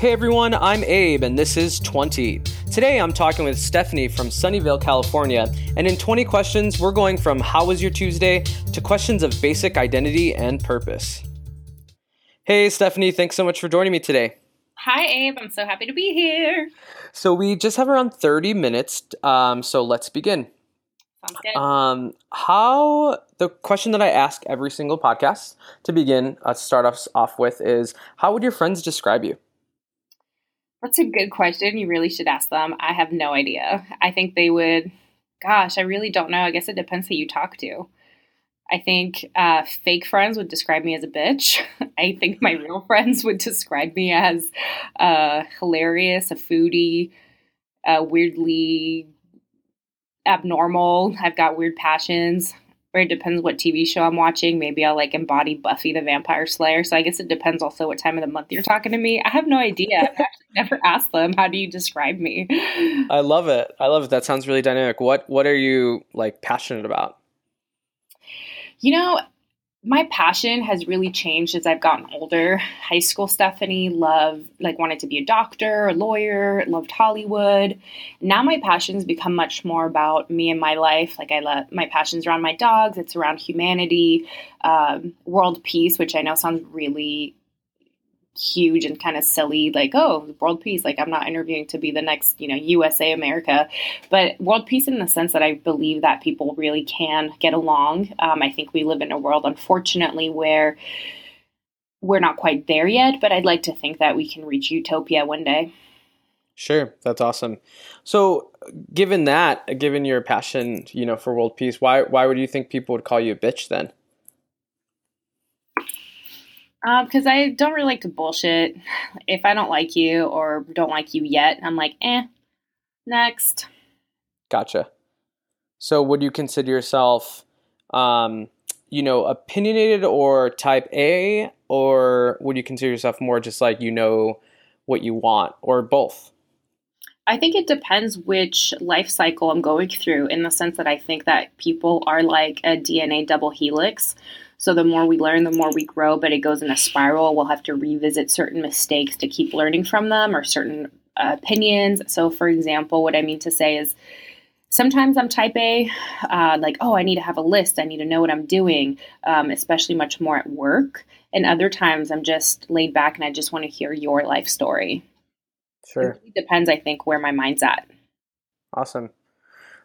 Hey everyone, I'm Abe and this is 20. Today I'm talking with Stephanie from Sunnyvale, California, and in 20 questions, we're going from how was your Tuesday to questions of basic identity and purpose. Hey Stephanie, thanks so much for joining me today. Hi Abe, I'm so happy to be here. So we just have around 30 minutes, um, so let's begin. Sounds good. Um, how the question that I ask every single podcast to begin, uh, start us off with is how would your friends describe you? That's a good question. You really should ask them. I have no idea. I think they would, gosh, I really don't know. I guess it depends who you talk to. I think uh, fake friends would describe me as a bitch. I think my real friends would describe me as uh, hilarious, a foodie, uh, weirdly abnormal. I've got weird passions. Or it depends what TV show I'm watching. Maybe I'll like embody Buffy the Vampire Slayer. So I guess it depends also what time of the month you're talking to me. I have no idea. I've never asked them, how do you describe me? I love it. I love it. That sounds really dynamic. What what are you like passionate about? You know, my passion has really changed as I've gotten older. High school Stephanie loved like wanted to be a doctor, a lawyer, loved Hollywood. Now my passions become much more about me and my life. Like I love my passions around my dogs. It's around humanity, um, world peace, which I know sounds really huge and kind of silly like oh world peace like i'm not interviewing to be the next you know usa america but world peace in the sense that i believe that people really can get along um, i think we live in a world unfortunately where we're not quite there yet but i'd like to think that we can reach utopia one day Sure, that's awesome. So, given that, given your passion, you know, for world peace, why why would you think people would call you a bitch then? Because um, I don't really like to bullshit. If I don't like you or don't like you yet, I'm like, eh, next. Gotcha. So, would you consider yourself, um, you know, opinionated or type A, or would you consider yourself more just like you know what you want, or both? I think it depends which life cycle I'm going through in the sense that I think that people are like a DNA double helix. So the more we learn, the more we grow, but it goes in a spiral. We'll have to revisit certain mistakes to keep learning from them or certain uh, opinions. So, for example, what I mean to say is sometimes I'm type A, uh, like, oh, I need to have a list, I need to know what I'm doing, um, especially much more at work. And other times I'm just laid back and I just want to hear your life story. Sure. It really depends, I think, where my mind's at. Awesome.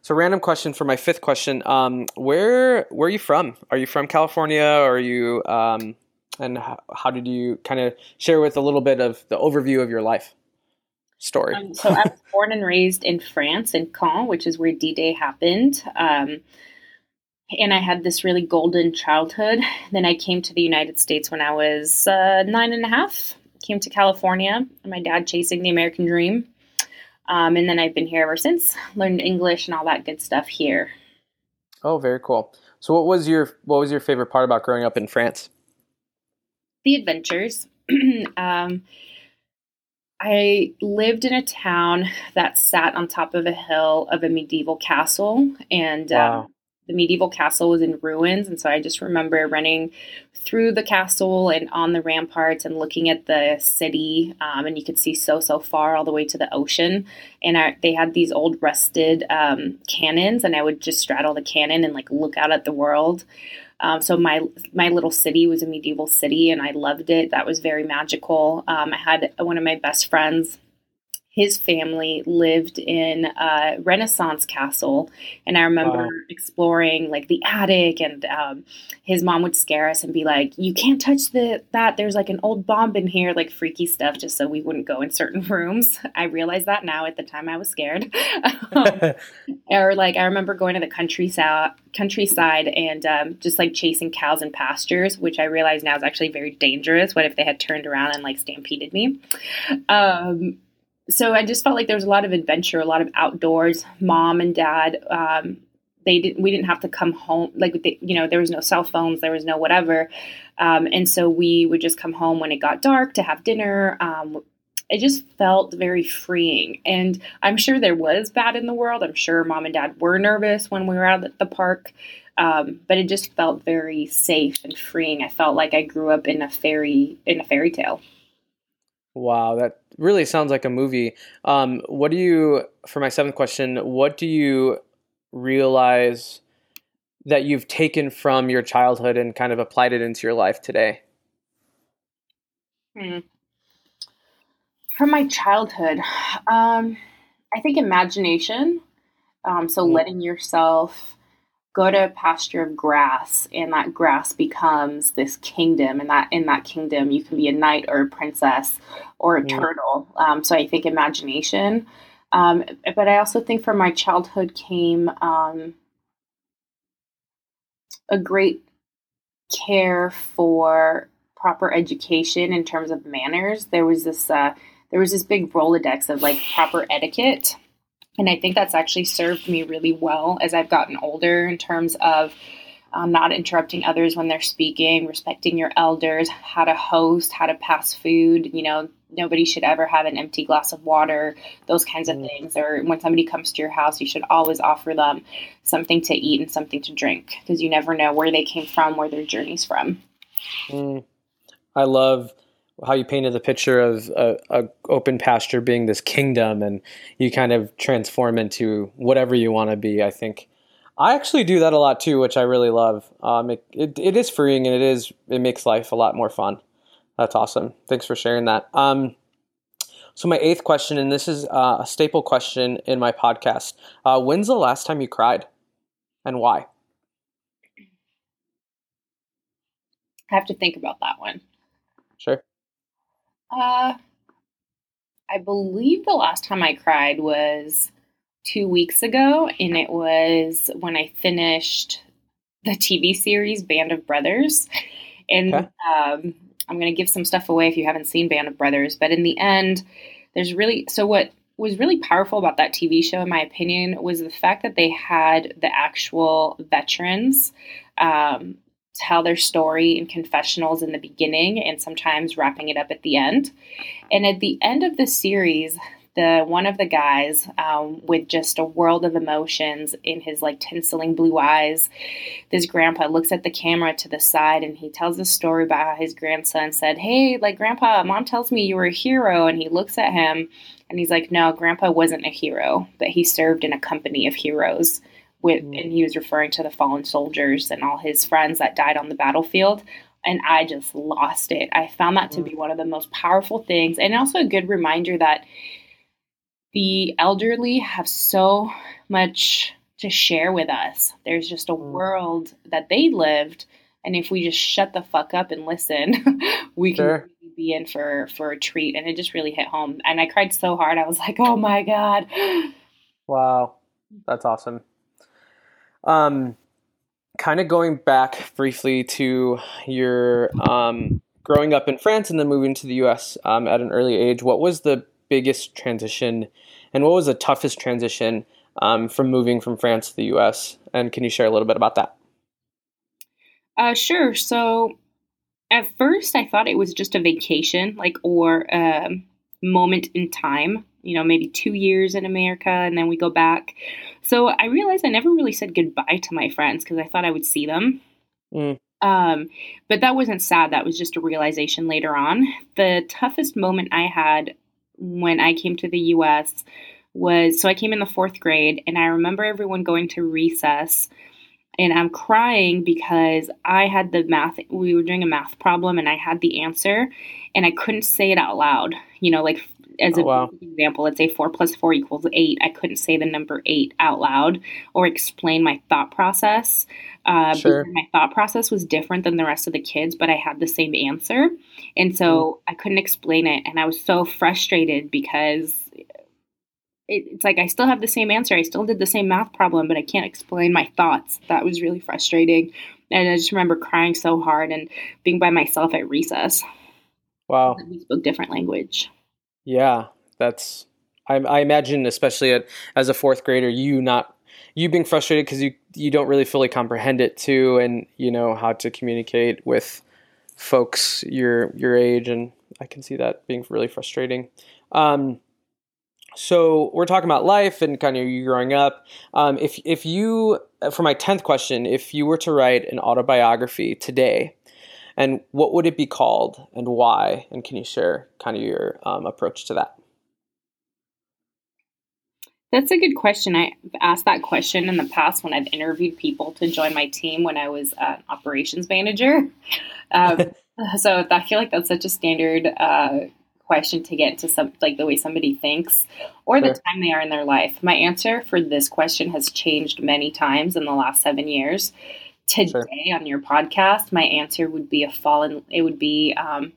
So, random question for my fifth question: um, Where where are you from? Are you from California? Or are you um, and how, how, did you kind of share with a little bit of the overview of your life story? Um, so, I was born and raised in France, in Caen, which is where D Day happened. Um, and I had this really golden childhood. Then I came to the United States when I was uh, nine and a half. Came to California. My dad chasing the American dream. Um, and then I've been here ever since, learned English and all that good stuff here. Oh, very cool. So what was your what was your favorite part about growing up in France? The adventures. um, I lived in a town that sat on top of a hill of a medieval castle, and wow. um, the medieval castle was in ruins. And so I just remember running through the castle and on the ramparts and looking at the city. Um, and you could see so, so far all the way to the ocean. And I, they had these old rusted um, cannons, and I would just straddle the cannon and like look out at the world. Um, so my my little city was a medieval city, and I loved it. That was very magical. Um, I had one of my best friends his family lived in a Renaissance castle, and I remember wow. exploring like the attic, and um, his mom would scare us and be like, "You can't touch the that. There's like an old bomb in here, like freaky stuff, just so we wouldn't go in certain rooms." I realize that now. At the time, I was scared. um, or like I remember going to the countryside, countryside, and um, just like chasing cows in pastures, which I realize now is actually very dangerous. What if they had turned around and like stampeded me? Um, so I just felt like there was a lot of adventure, a lot of outdoors. Mom and dad, um, they didn't. We didn't have to come home. Like they, you know, there was no cell phones, there was no whatever, um, and so we would just come home when it got dark to have dinner. Um, it just felt very freeing, and I'm sure there was bad in the world. I'm sure mom and dad were nervous when we were out at the park. Um, but it just felt very safe and freeing. I felt like I grew up in a fairy in a fairy tale. Wow, that really sounds like a movie. Um, what do you, for my seventh question, what do you realize that you've taken from your childhood and kind of applied it into your life today? Hmm. From my childhood, um, I think imagination. Um, so mm. letting yourself go to a pasture of grass and that grass becomes this kingdom and that in that kingdom you can be a knight or a princess or a mm. turtle. Um, so i think imagination. Um, but i also think from my childhood came um, a great care for proper education in terms of manners. There was this uh, there was this big rolodex of like proper etiquette and I think that's actually served me really well as I've gotten older in terms of um, not interrupting others when they're speaking, respecting your elders, how to host, how to pass food. You know, nobody should ever have an empty glass of water, those kinds of mm. things. Or when somebody comes to your house, you should always offer them something to eat and something to drink because you never know where they came from, where their journey's from. Mm. I love how you painted the picture of a, a, open pasture being this kingdom and you kind of transform into whatever you want to be i think. I actually do that a lot too which i really love. Um, it, it, it is freeing and it is it makes life a lot more fun. That's awesome. Thanks for sharing that. Um, so my eighth question and this is uh, a staple question in my podcast uh, when's the last time you cried and why? I have to think about that one. Sure uh, I believe the last time I cried was two weeks ago, and it was when I finished the TV series Band of Brothers. And okay. um, I'm going to give some stuff away if you haven't seen Band of Brothers, but in the end, there's really so what was really powerful about that TV show, in my opinion, was the fact that they had the actual veterans um, tell their story in confessionals in the beginning and sometimes wrapping it up at the end. And at the end of the series, the one of the guys um, with just a world of emotions in his like tinseling blue eyes this grandpa looks at the camera to the side and he tells a story about how his grandson said hey like grandpa mom tells me you were a hero and he looks at him and he's like no grandpa wasn't a hero but he served in a company of heroes with mm. and he was referring to the fallen soldiers and all his friends that died on the battlefield and I just lost it. I found that to mm. be one of the most powerful things and also a good reminder that the elderly have so much to share with us. There's just a mm. world that they lived and if we just shut the fuck up and listen, we can sure. be in for for a treat and it just really hit home. And I cried so hard. I was like, "Oh my god." Wow. That's awesome. Um, kind of going back briefly to your um, growing up in France and then moving to the U.S. Um, at an early age. What was the biggest transition, and what was the toughest transition um, from moving from France to the U.S.? And can you share a little bit about that? Uh, sure. So at first, I thought it was just a vacation, like or a moment in time you know, maybe two years in America and then we go back. So I realized I never really said goodbye to my friends because I thought I would see them. Mm. Um, but that wasn't sad. That was just a realization later on. The toughest moment I had when I came to the US was so I came in the fourth grade and I remember everyone going to recess and I'm crying because I had the math, we were doing a math problem and I had the answer and I couldn't say it out loud. You know, like as oh, a wow. example, let's say four plus four equals eight. I couldn't say the number eight out loud or explain my thought process. Uh, sure. My thought process was different than the rest of the kids, but I had the same answer. And so mm. I couldn't explain it. And I was so frustrated because it's like I still have the same answer. I still did the same math problem, but I can't explain my thoughts. That was really frustrating. And I just remember crying so hard and being by myself at recess. Wow. We spoke different language. Yeah, that's. I, I imagine, especially at, as a fourth grader, you not you being frustrated because you you don't really fully comprehend it too, and you know how to communicate with folks your your age, and I can see that being really frustrating. Um, so we're talking about life and kind of you growing up. Um, if if you, for my tenth question, if you were to write an autobiography today, And what would it be called and why? And can you share kind of your um, approach to that? That's a good question. I've asked that question in the past when I've interviewed people to join my team when I was an operations manager. Um, so I feel like that's such a standard uh, question to get to some like the way somebody thinks or sure. the time they are in their life. My answer for this question has changed many times in the last seven years. Today sure. on your podcast, my answer would be a fallen. It would be um,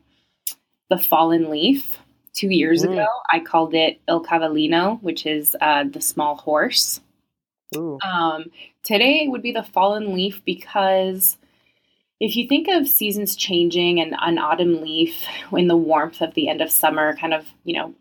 the fallen leaf. Two years mm. ago, I called it Il Cavallino, which is uh, the small horse. Um, today would be the fallen leaf because if you think of seasons changing and an autumn leaf in the warmth of the end of summer, kind of, you know,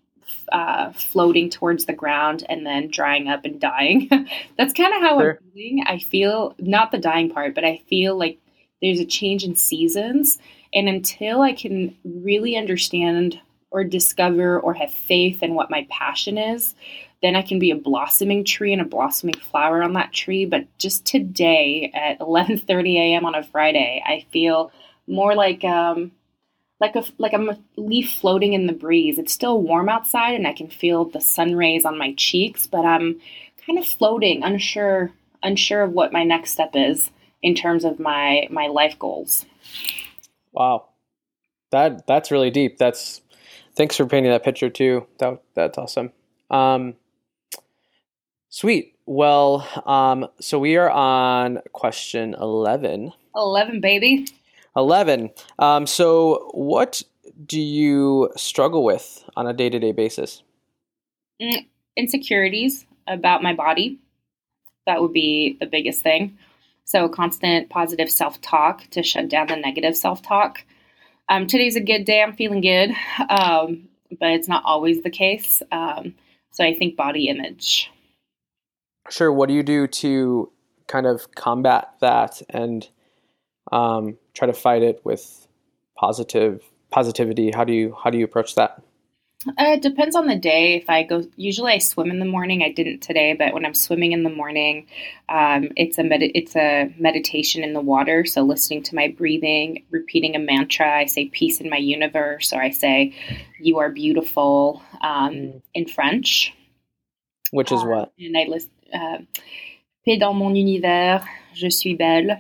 uh, floating towards the ground and then drying up and dying. That's kind of how sure. I'm feeling. I feel not the dying part, but I feel like there's a change in seasons. And until I can really understand or discover or have faith in what my passion is, then I can be a blossoming tree and a blossoming flower on that tree. But just today at 11:30 a.m. on a Friday, I feel more like um, like a like I'm a leaf floating in the breeze. It's still warm outside, and I can feel the sun rays on my cheeks, but I'm kind of floating, unsure unsure of what my next step is in terms of my my life goals. Wow, that that's really deep. That's thanks for painting that picture too. That that's awesome. Um, Sweet. Well, um, so we are on question 11. 11, baby. 11. Um, so, what do you struggle with on a day to day basis? Mm, insecurities about my body. That would be the biggest thing. So, constant positive self talk to shut down the negative self talk. Um, today's a good day. I'm feeling good, um, but it's not always the case. Um, so, I think body image. Sure. What do you do to kind of combat that and um, try to fight it with positive positivity? How do you how do you approach that? Uh, it depends on the day. If I go, usually I swim in the morning. I didn't today, but when I'm swimming in the morning, um, it's a med- it's a meditation in the water. So listening to my breathing, repeating a mantra. I say peace in my universe, or I say you are beautiful um, in French. Which is uh, what? And I list uh, paix dans mon univers, je suis belle.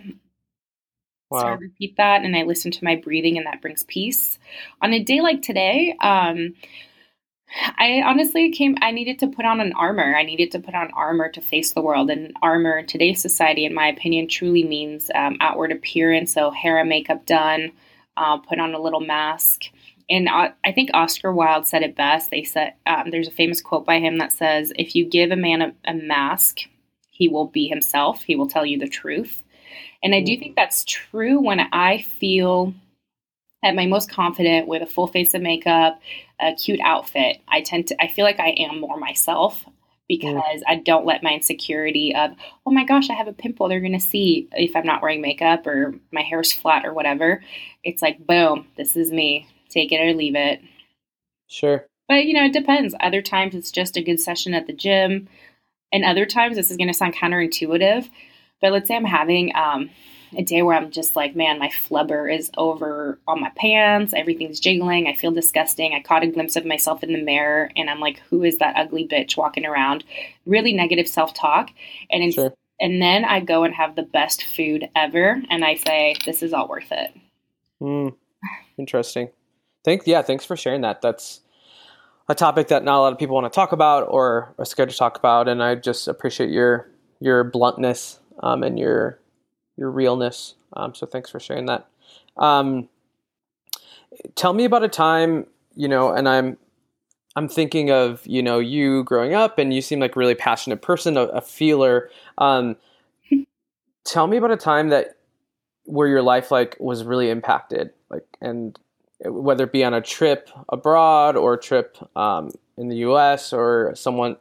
Wow. So I repeat that and I listen to my breathing, and that brings peace. On a day like today, um, I honestly came, I needed to put on an armor. I needed to put on armor to face the world. And armor in today's society, in my opinion, truly means um, outward appearance. So, hair and makeup done, uh, put on a little mask. And uh, I think Oscar Wilde said it best. They said, um, there's a famous quote by him that says, If you give a man a, a mask, he will be himself, he will tell you the truth. And I do mm. think that's true when I feel at my most confident with a full face of makeup, a cute outfit. I tend to I feel like I am more myself because mm. I don't let my insecurity of, oh my gosh, I have a pimple they're going to see if I'm not wearing makeup or my hair's flat or whatever. It's like, boom, this is me. Take it or leave it. Sure. But, you know, it depends. Other times it's just a good session at the gym. And other times, this is going to sound counterintuitive, but let's say I'm having um, a day where I'm just like, man, my flubber is over on my pants. Everything's jiggling. I feel disgusting. I caught a glimpse of myself in the mirror and I'm like, who is that ugly bitch walking around? Really negative self talk. And, in, sure. and then I go and have the best food ever. And I say, this is all worth it. Mm, interesting. Thank, yeah, thanks for sharing that. That's a topic that not a lot of people want to talk about or are scared to talk about. And I just appreciate your, your bluntness um, and your your realness. Um, so thanks for sharing that. Um, tell me about a time, you know, and I'm I'm thinking of you know you growing up, and you seem like a really passionate person, a, a feeler. Um, tell me about a time that where your life like was really impacted, like, and whether it be on a trip abroad or a trip um, in the U.S. or someone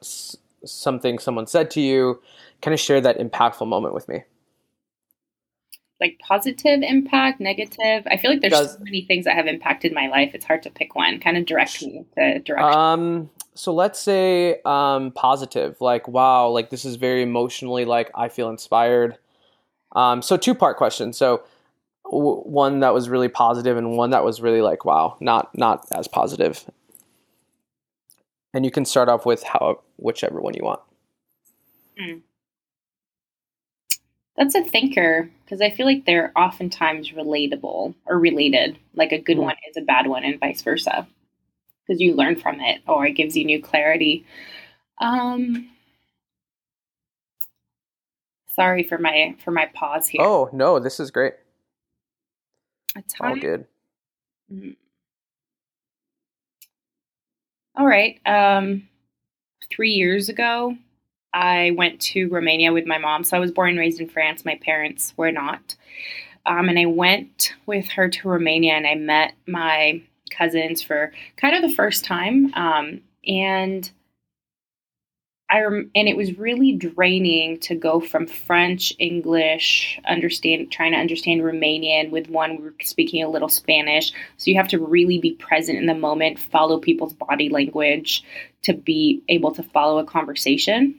something someone said to you, kind of share that impactful moment with me like positive impact, negative? I feel like there's Does, so many things that have impacted my life. It's hard to pick one. Kind of direct me to direction. Um, so let's say um, positive. Like, wow, like this is very emotionally like I feel inspired. Um, so two part question. So one that was really positive and one that was really like wow, not not as positive. And you can start off with how whichever one you want. Mm. That's a thinker because I feel like they're oftentimes relatable or related. Like a good mm. one is a bad one, and vice versa, because you learn from it or it gives you new clarity. Um, sorry for my for my pause here. Oh no, this is great. A time. All good. Mm-hmm. All right. Um, three years ago, I went to Romania with my mom. So I was born and raised in France. My parents were not. Um, and I went with her to Romania and I met my cousins for kind of the first time. Um, and I rem- and it was really draining to go from French, English, understand trying to understand Romanian with one we were speaking a little Spanish. So you have to really be present in the moment, follow people's body language to be able to follow a conversation.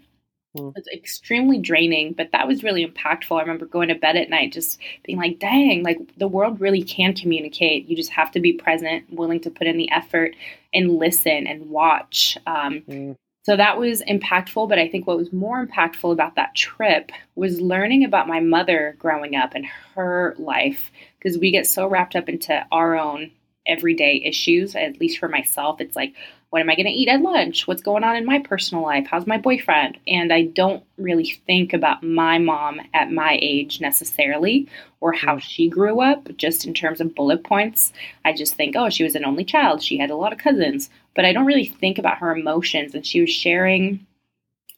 Mm. It's extremely draining, but that was really impactful. I remember going to bed at night just being like, dang, like the world really can communicate. You just have to be present, willing to put in the effort and listen and watch. Um, mm so that was impactful, but I think what was more impactful about that trip was learning about my mother growing up and her life because we get so wrapped up into our own everyday issues, at least for myself. It's like, what am I going to eat at lunch? What's going on in my personal life? How's my boyfriend? And I don't really think about my mom at my age necessarily or how mm. she grew up, just in terms of bullet points. I just think, oh, she was an only child. She had a lot of cousins but I don't really think about her emotions. And she was sharing,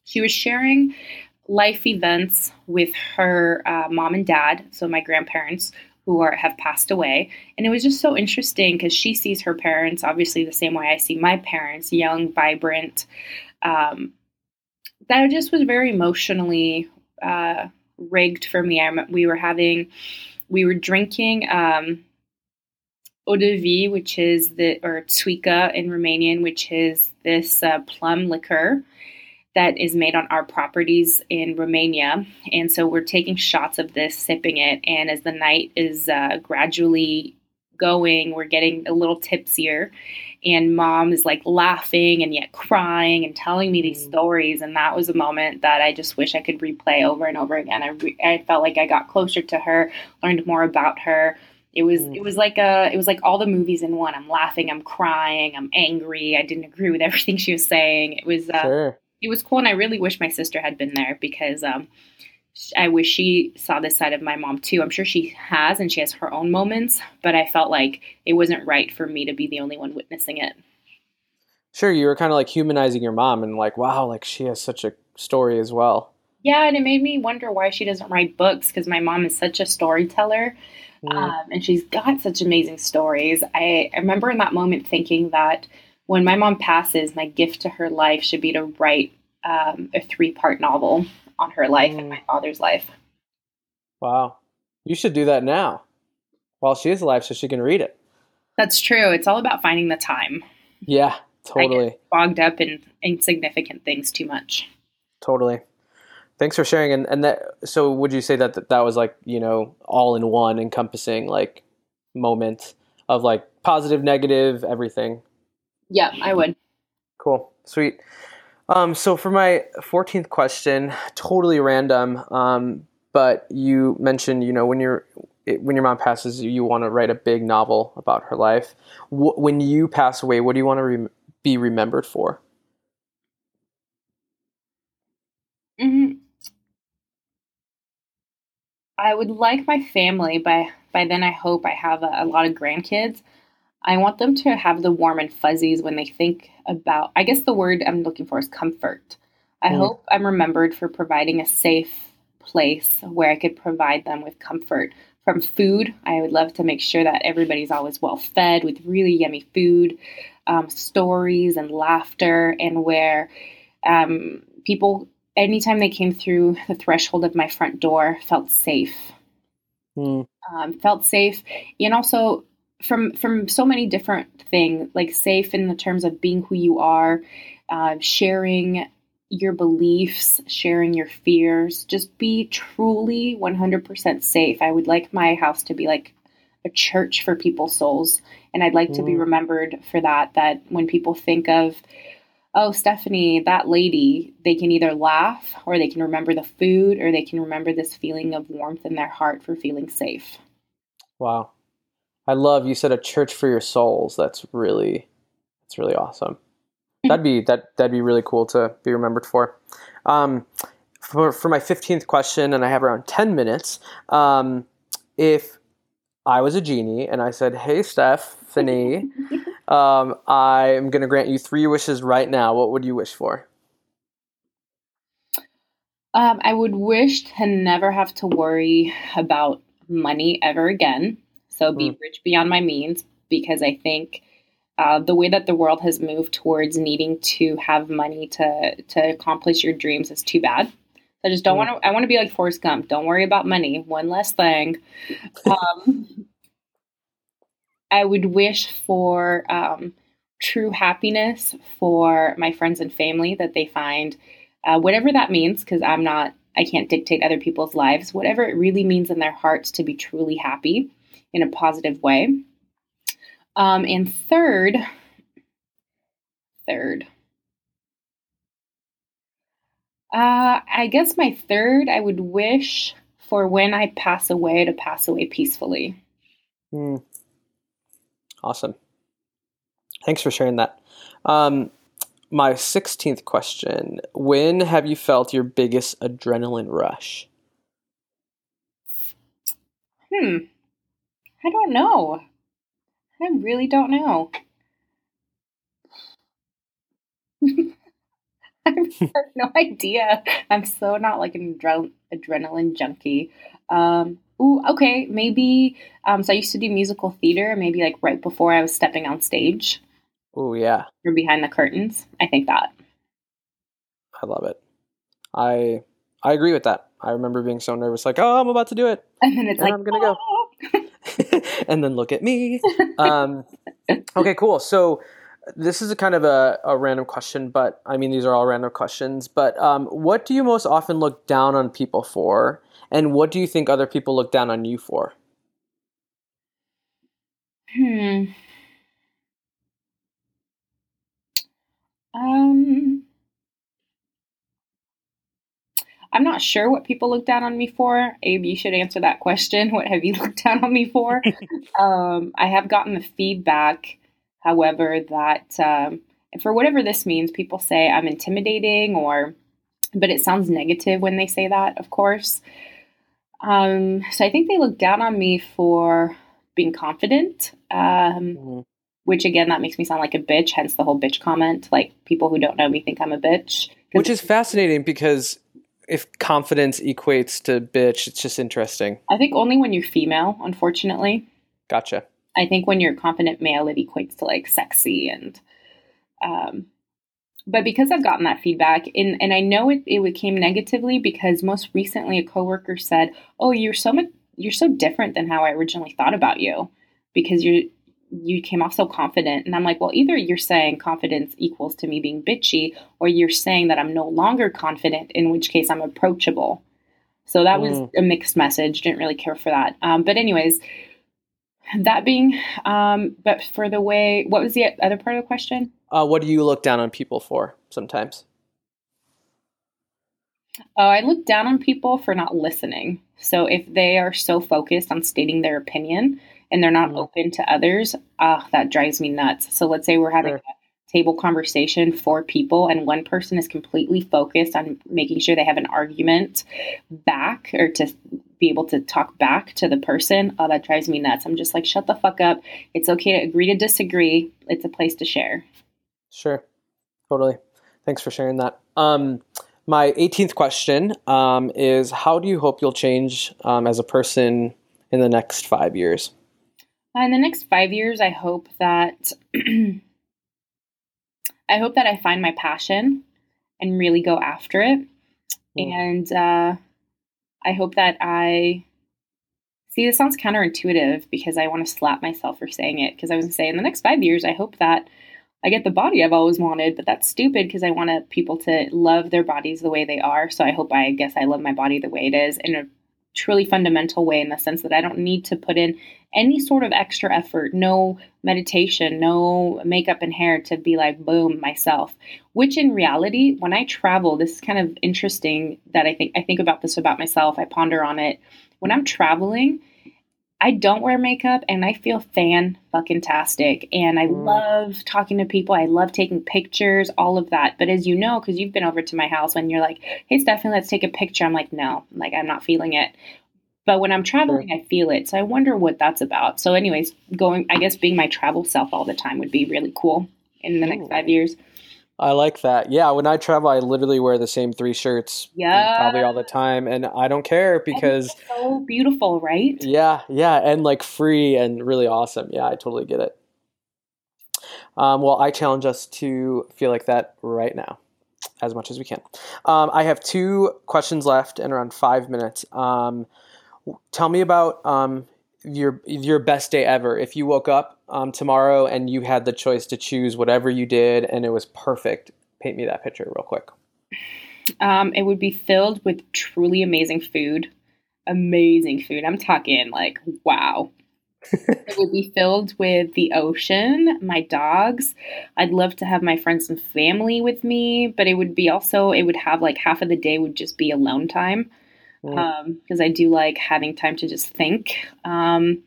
she was sharing life events with her uh, mom and dad, so my grandparents who are have passed away, and it was just so interesting because she sees her parents obviously the same way I see my parents, young, vibrant. Um, that just was very emotionally uh, rigged for me. I, we were having, we were drinking. Um, eau de vie, which is the, or țuică in Romanian, which is this uh, plum liquor that is made on our properties in Romania. And so we're taking shots of this, sipping it. And as the night is uh, gradually going, we're getting a little tipsier. And mom is like laughing and yet crying and telling me these mm. stories. And that was a moment that I just wish I could replay over and over again. I, re- I felt like I got closer to her, learned more about her, it was mm. it was like a it was like all the movies in one. I'm laughing, I'm crying, I'm angry. I didn't agree with everything she was saying. It was uh, sure. It was cool, and I really wish my sister had been there because um, I wish she saw this side of my mom too. I'm sure she has, and she has her own moments, but I felt like it wasn't right for me to be the only one witnessing it. Sure, you were kind of like humanizing your mom, and like, wow, like she has such a story as well. Yeah, and it made me wonder why she doesn't write books because my mom is such a storyteller Mm. Um, and she's got such amazing stories. I, I remember in that moment thinking that when my mom passes, my gift to her life should be to write um, a three part novel on her life mm. and my father's life. Wow. You should do that now while she is alive so she can read it. That's true. It's all about finding the time. Yeah, totally. bogged up in insignificant things too much. Totally. Thanks for sharing. And, and that, so would you say that that was like, you know, all in one encompassing like moment of like positive, negative, everything? Yeah, I would. Cool. Sweet. Um, so for my 14th question, totally random. Um, but you mentioned, you know, when you're, when your mom passes, you want to write a big novel about her life. when you pass away, what do you want to re- be remembered for? Mm-hmm. I would like my family by by then I hope I have a, a, lot of grandkids. I want them to have the warm and fuzzies when they think about I guess the word I'm looking for is comfort. I mm. hope I'm remembered for providing a safe place where I could provide them with comfort from food. I would love to make sure that everybody's always well fed with really yummy food, um, stories and laughter, and where um, people anytime they came through the threshold of my front door, felt safe. Mm. Um, felt safe, and also from from so many different things, like safe in the terms of being who you are, uh, sharing your beliefs, sharing your fears. Just be truly 100% safe. I would like my house to be like a church for people's souls. And I'd like mm. to be mm. remembered for that, that when people think of, oh, Stephanie, that lady, they can either laugh or they can remember the food or they can remember this feeling of warmth in their heart for feeling safe. Wow. I love you said a church for your souls. That's really that's really awesome. Mm-hmm. That'd be that that'd be really cool to be remembered for. Um, for for my fifteenth question, and I have around ten minutes. Um, if I was a genie and I said, "Hey, Stephanie, um, I am going to grant you three wishes right now," what would you wish for? Um, I would wish to never have to worry about money ever again. So be mm. rich beyond my means because I think uh, the way that the world has moved towards needing to have money to to accomplish your dreams is too bad. I just don't mm. want to. I want to be like Forrest Gump. Don't worry about money. One less thing. Um, I would wish for um, true happiness for my friends and family that they find uh, whatever that means. Because I'm not. I can't dictate other people's lives. Whatever it really means in their hearts to be truly happy in a positive way. Um, and third, third, uh, I guess my third, I would wish for when I pass away to pass away peacefully. Mm. Awesome. Thanks for sharing that. Um, my 16th question When have you felt your biggest adrenaline rush? Hmm. I don't know. I really don't know. I have no idea. I'm so not like an adre- adrenaline junkie. Um, ooh, okay, maybe. Um, so I used to do musical theater, maybe like right before I was stepping on stage. Oh yeah. Or behind the curtains. I think that. I love it. I I agree with that. I remember being so nervous, like, oh, I'm about to do it, and then it's and like, I'm gonna oh. go. and then look at me. Um, okay, cool. So this is a kind of a, a, random question, but I mean, these are all random questions. But um, what do you most often look down on people for? And what do you think other people look down on you for? Hmm. Um, I'm not sure what people look down on me for. Abe, you should answer that question. What have you looked down on me for? um, I have gotten the feedback, however, that um, for whatever this means, people say I'm intimidating or, but it sounds negative when they say that, of course. Um, so I think they look down on me for being confident. Um, mm-hmm. Which again, that makes me sound like a bitch. Hence the whole bitch comment. Like people who don't know me think I'm a bitch. Which is fascinating because if confidence equates to bitch, it's just interesting. I think only when you're female, unfortunately. Gotcha. I think when you're a confident male, it equates to like sexy and, um, but because I've gotten that feedback, and, and I know it, it came negatively because most recently a coworker said, "Oh, you're so much, you're so different than how I originally thought about you, because you're you came off so confident. And I'm like, well, either you're saying confidence equals to me being bitchy, or you're saying that I'm no longer confident, in which case I'm approachable. So that mm. was a mixed message. Didn't really care for that. Um, but, anyways, that being, um, but for the way, what was the other part of the question? Uh, what do you look down on people for sometimes? Oh, I look down on people for not listening. So if they are so focused on stating their opinion and they're not mm-hmm. open to others, ah, that drives me nuts. So let's say we're having sure. a table conversation for people and one person is completely focused on making sure they have an argument back or to be able to talk back to the person. Oh, that drives me nuts. I'm just like, shut the fuck up. It's okay to agree to disagree. It's a place to share. Sure. Totally. Thanks for sharing that. Um, my 18th question um, is How do you hope you'll change um, as a person in the next five years? Uh, in the next five years, I hope that I hope that I find my passion and really go after it. Mm. And uh, I hope that I see this sounds counterintuitive because I want to slap myself for saying it. Because I was going to say, in the next five years, I hope that I get the body I've always wanted, but that's stupid because I want people to love their bodies the way they are. So I hope I guess I love my body the way it is in a truly fundamental way in the sense that I don't need to put in any sort of extra effort, no meditation, no makeup and hair to be like, boom, myself. Which in reality, when I travel, this is kind of interesting that I think I think about this about myself. I ponder on it. When I'm traveling, I don't wear makeup and I feel fan fucking tastic. And I mm. love talking to people. I love taking pictures, all of that. But as you know, because you've been over to my house and you're like, hey, Stephanie, let's take a picture. I'm like, no, like, I'm not feeling it. But when I'm traveling. I feel it. So I wonder what that's about. So, anyways, going, I guess being my travel self all the time would be really cool in the next five years. I like that. Yeah, when I travel, I literally wear the same three shirts. Yeah, probably all the time, and I don't care because so beautiful, right? Yeah, yeah, and like free and really awesome. Yeah, I totally get it. Um, well, I challenge us to feel like that right now, as much as we can. Um, I have two questions left in around five minutes. Um, tell me about um, your your best day ever. If you woke up um, tomorrow and you had the choice to choose whatever you did and it was perfect, paint me that picture real quick. Um, it would be filled with truly amazing food. Amazing food. I'm talking like wow. it would be filled with the ocean, my dogs. I'd love to have my friends and family with me, but it would be also it would have like half of the day would just be alone time because um, I do like having time to just think. Um,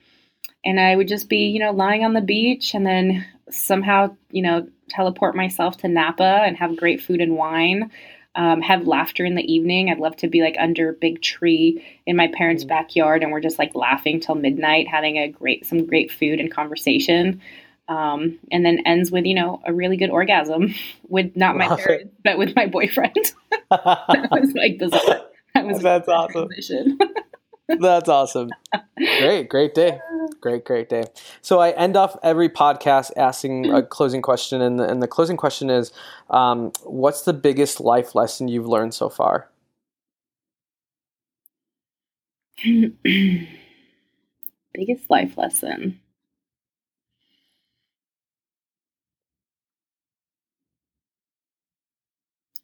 and I would just be, you know, lying on the beach and then somehow, you know, teleport myself to Napa and have great food and wine. Um, have laughter in the evening. I'd love to be like under a big tree in my parents' mm. backyard, and we're just like laughing till midnight, having a great some great food and conversation. Um, and then ends with you know a really good orgasm with not my parents, but with my boyfriend. that was like bizarre. That was That's awesome. That's awesome. Great, great day. Great, great day. So I end off every podcast asking a closing question, and the, and the closing question is, um, what's the biggest life lesson you've learned so far? biggest life lesson.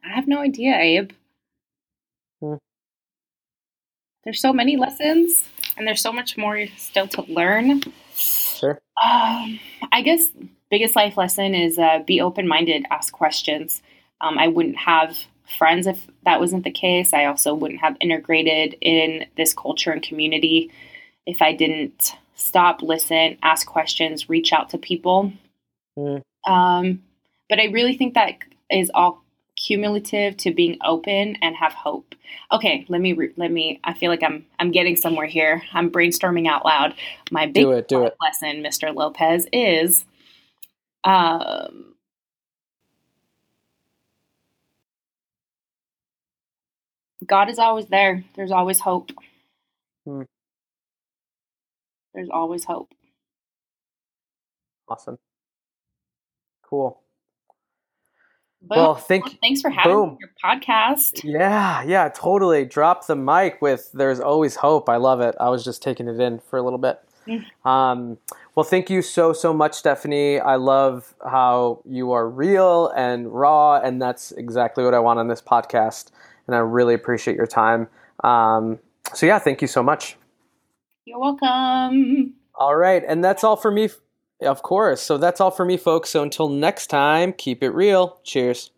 I have no idea, Abe. Hmm there's so many lessons and there's so much more still to learn. Sure. Um, I guess biggest life lesson is uh, be open minded, ask questions. Um, I wouldn't have friends if that wasn't the case. I also wouldn't have integrated in this culture and community if I didn't stop, listen, ask questions, reach out to people. Mm. Um, but I really think that is all cumulative to being open and have hope. Okay, let me re- let me. I feel like I'm I'm getting somewhere here. I'm brainstorming out loud. My big do it, do it. lesson, Mr. Lopez, is um, God is always there. There's always hope. Hmm. There's always hope. Awesome. Cool. Boom. Well, thank well, thanks for having boom. your podcast. Yeah, yeah, totally. Drop the mic with "There's always hope." I love it. I was just taking it in for a little bit. Mm. Um, well, thank you so so much, Stephanie. I love how you are real and raw, and that's exactly what I want on this podcast. And I really appreciate your time. Um, so yeah, thank you so much. You're welcome. All right, and that's all for me of course. So that's all for me, folks. So until next time, keep it real. Cheers.